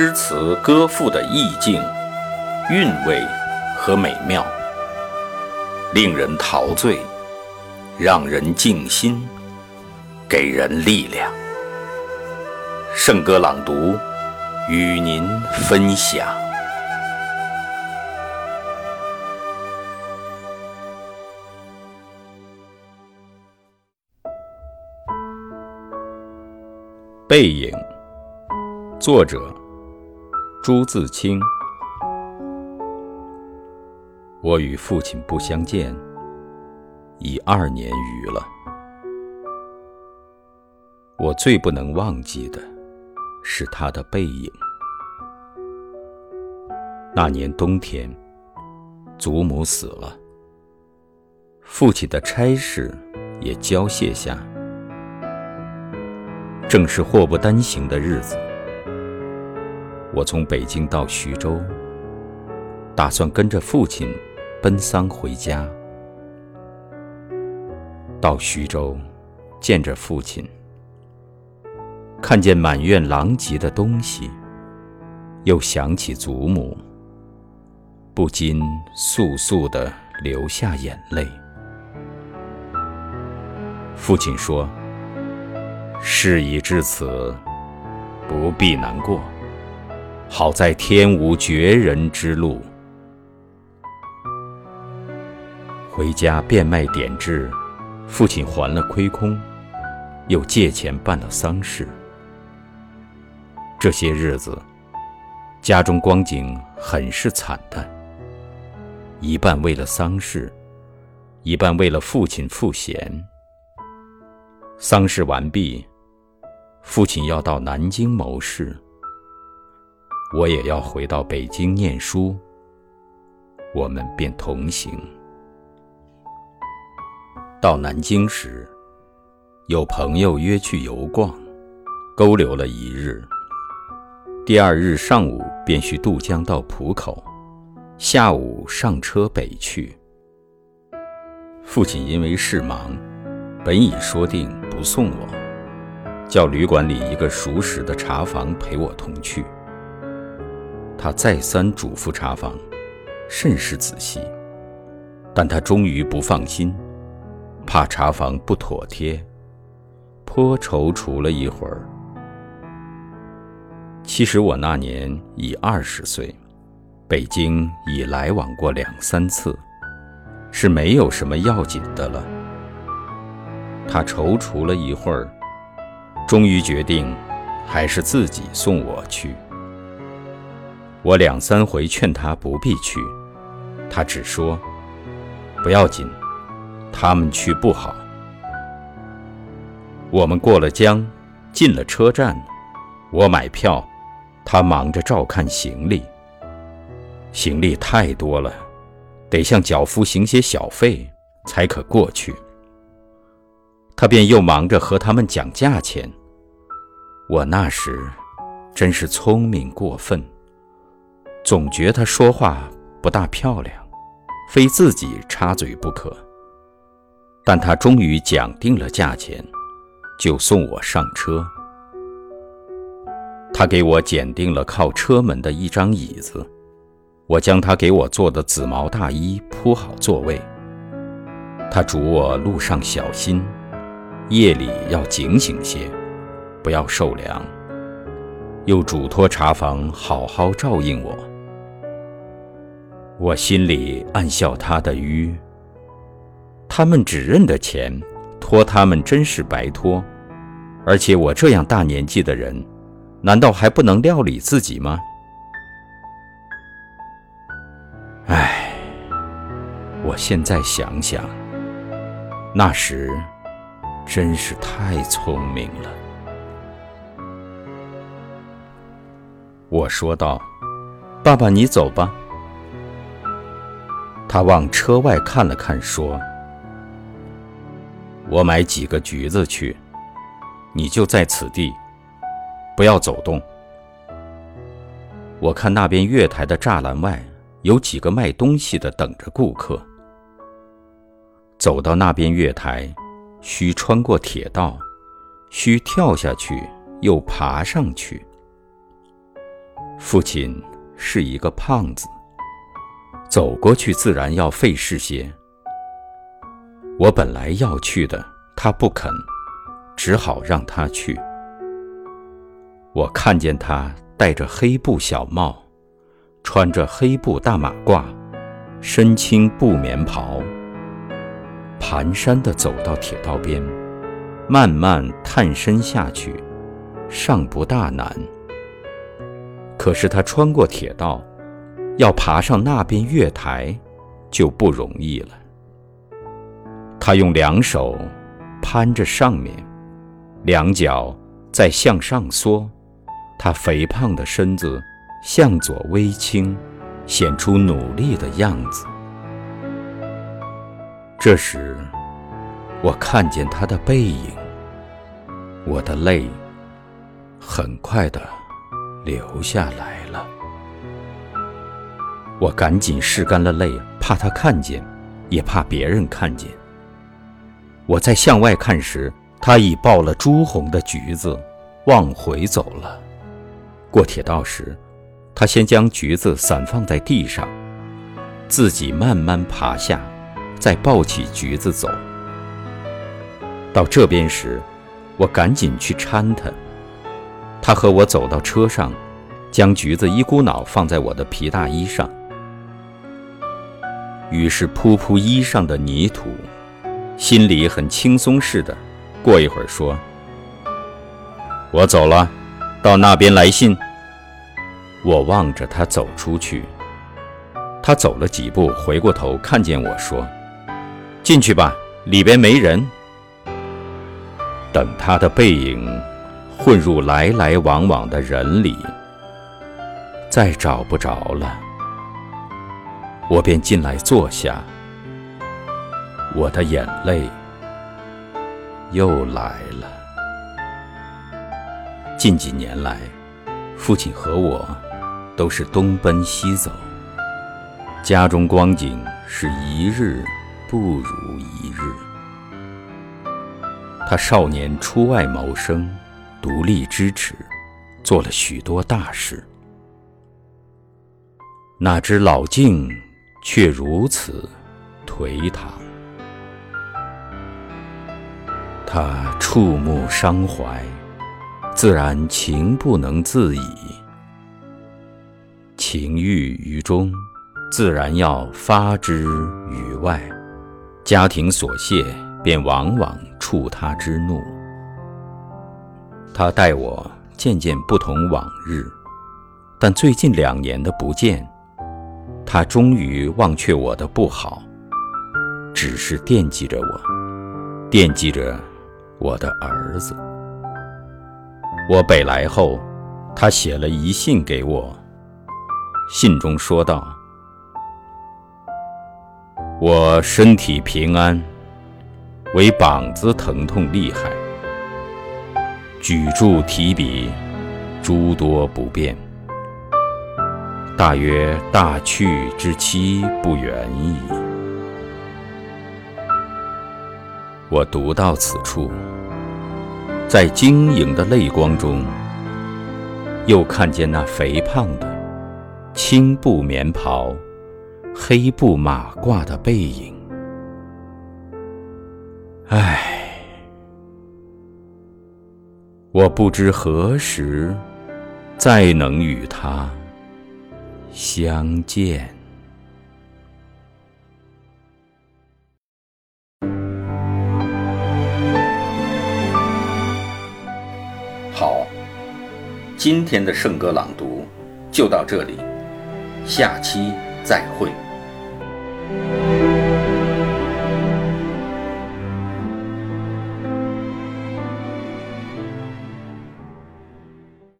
诗词歌赋的意境、韵味和美妙，令人陶醉，让人静心，给人力量。圣歌朗读，与您分享。背影，作者朱自清。我与父亲不相见已二年余了，我最不能忘记的是他的背影。那年冬天，祖母死了，父亲的差事也交卸下。正是祸不单行的日子，我从北京到徐州，打算跟着父亲奔丧回家。到徐州，见着父亲，看见满院狼藉的东西，又想起祖母，不禁簌簌地流下眼泪。父亲说。事已至此，不必难过。好在天无绝人之路。回家变卖典质，父亲还了亏空，又借钱办了丧事。这些日子，家中光景很是惨淡。一半为了丧事，一半为了父亲赋闲。丧事完毕。父亲要到南京谋事，我也要回到北京念书。我们便同行。到南京时，有朋友约去游逛，勾留了一日。第二日上午便须渡江到浦口，下午上车北去。父亲因为事忙，本已说定不送我。叫旅馆里一个熟识的茶房陪我同去。他再三嘱咐茶房，甚是仔细，但他终于不放心，怕茶房不妥帖，颇踌躇了一会儿。其实我那年已二十岁，北京已来往过两三次，是没有什么要紧的了。他踌躇了一会儿。终于决定，还是自己送我去。我两三回劝他不必去，他只说：“不要紧，他们去不好。”我们过了江，进了车站，我买票，他忙着照看行李。行李太多了，得向脚夫行些小费，才可过去。他便又忙着和他们讲价钱。我那时真是聪明过分，总觉他说话不大漂亮，非自己插嘴不可。但他终于讲定了价钱，就送我上车。他给我拣定了靠车门的一张椅子，我将他给我做的紫毛大衣铺好座位。他嘱我路上小心，夜里要警醒些。不要受凉，又嘱托茶房好好照应我。我心里暗笑他的愚。他们只认得钱，托他们真是白托。而且我这样大年纪的人，难道还不能料理自己吗？唉，我现在想想，那时真是太聪明了。我说道：“爸爸，你走吧。”他往车外看了看，说：“我买几个橘子去，你就在此地，不要走动。我看那边月台的栅栏外有几个卖东西的等着顾客。走到那边月台，需穿过铁道，需跳下去，又爬上去。”父亲是一个胖子，走过去自然要费事些。我本来要去的，他不肯，只好让他去。我看见他戴着黑布小帽，穿着黑布大马褂，身青布棉袍，蹒跚地走到铁道边，慢慢探身下去，尚不大难。可是他穿过铁道，要爬上那边月台，就不容易了。他用两手攀着上面，两脚在向上缩，他肥胖的身子向左微倾，显出努力的样子。这时，我看见他的背影，我的泪很快的。流下来了，我赶紧拭干了泪，怕他看见，也怕别人看见。我在向外看时，他已抱了朱红的橘子，往回走了。过铁道时，他先将橘子散放在地上，自己慢慢爬下，再抱起橘子走。到这边时，我赶紧去搀他。他和我走到车上，将橘子一股脑放在我的皮大衣上，于是扑扑衣上的泥土，心里很轻松似的。过一会儿说：“我走了，到那边来信。”我望着他走出去，他走了几步，回过头看见我说：“进去吧，里边没人。”等他的背影。混入来来往往的人里，再找不着了，我便进来坐下，我的眼泪又来了。近几年来，父亲和我都是东奔西走，家中光景是一日不如一日。他少年出外谋生。独立支持，做了许多大事。哪知老境却如此颓唐。他触目伤怀，自然情不能自已。情郁于中，自然要发之于外。家庭琐屑，便往往触他之怒。他待我渐渐不同往日，但最近两年的不见，他终于忘却我的不好，只是惦记着我，惦记着我的儿子。我北来后，他写了一信给我，信中说道：“我身体平安，唯膀子疼痛厉害。”举箸提笔，诸多不便。大约大去之期不远矣。我读到此处，在晶莹的泪光中，又看见那肥胖的青布棉袍、黑布马褂的背影。唉。我不知何时再能与他相见。好，今天的圣歌朗读就到这里，下期再会。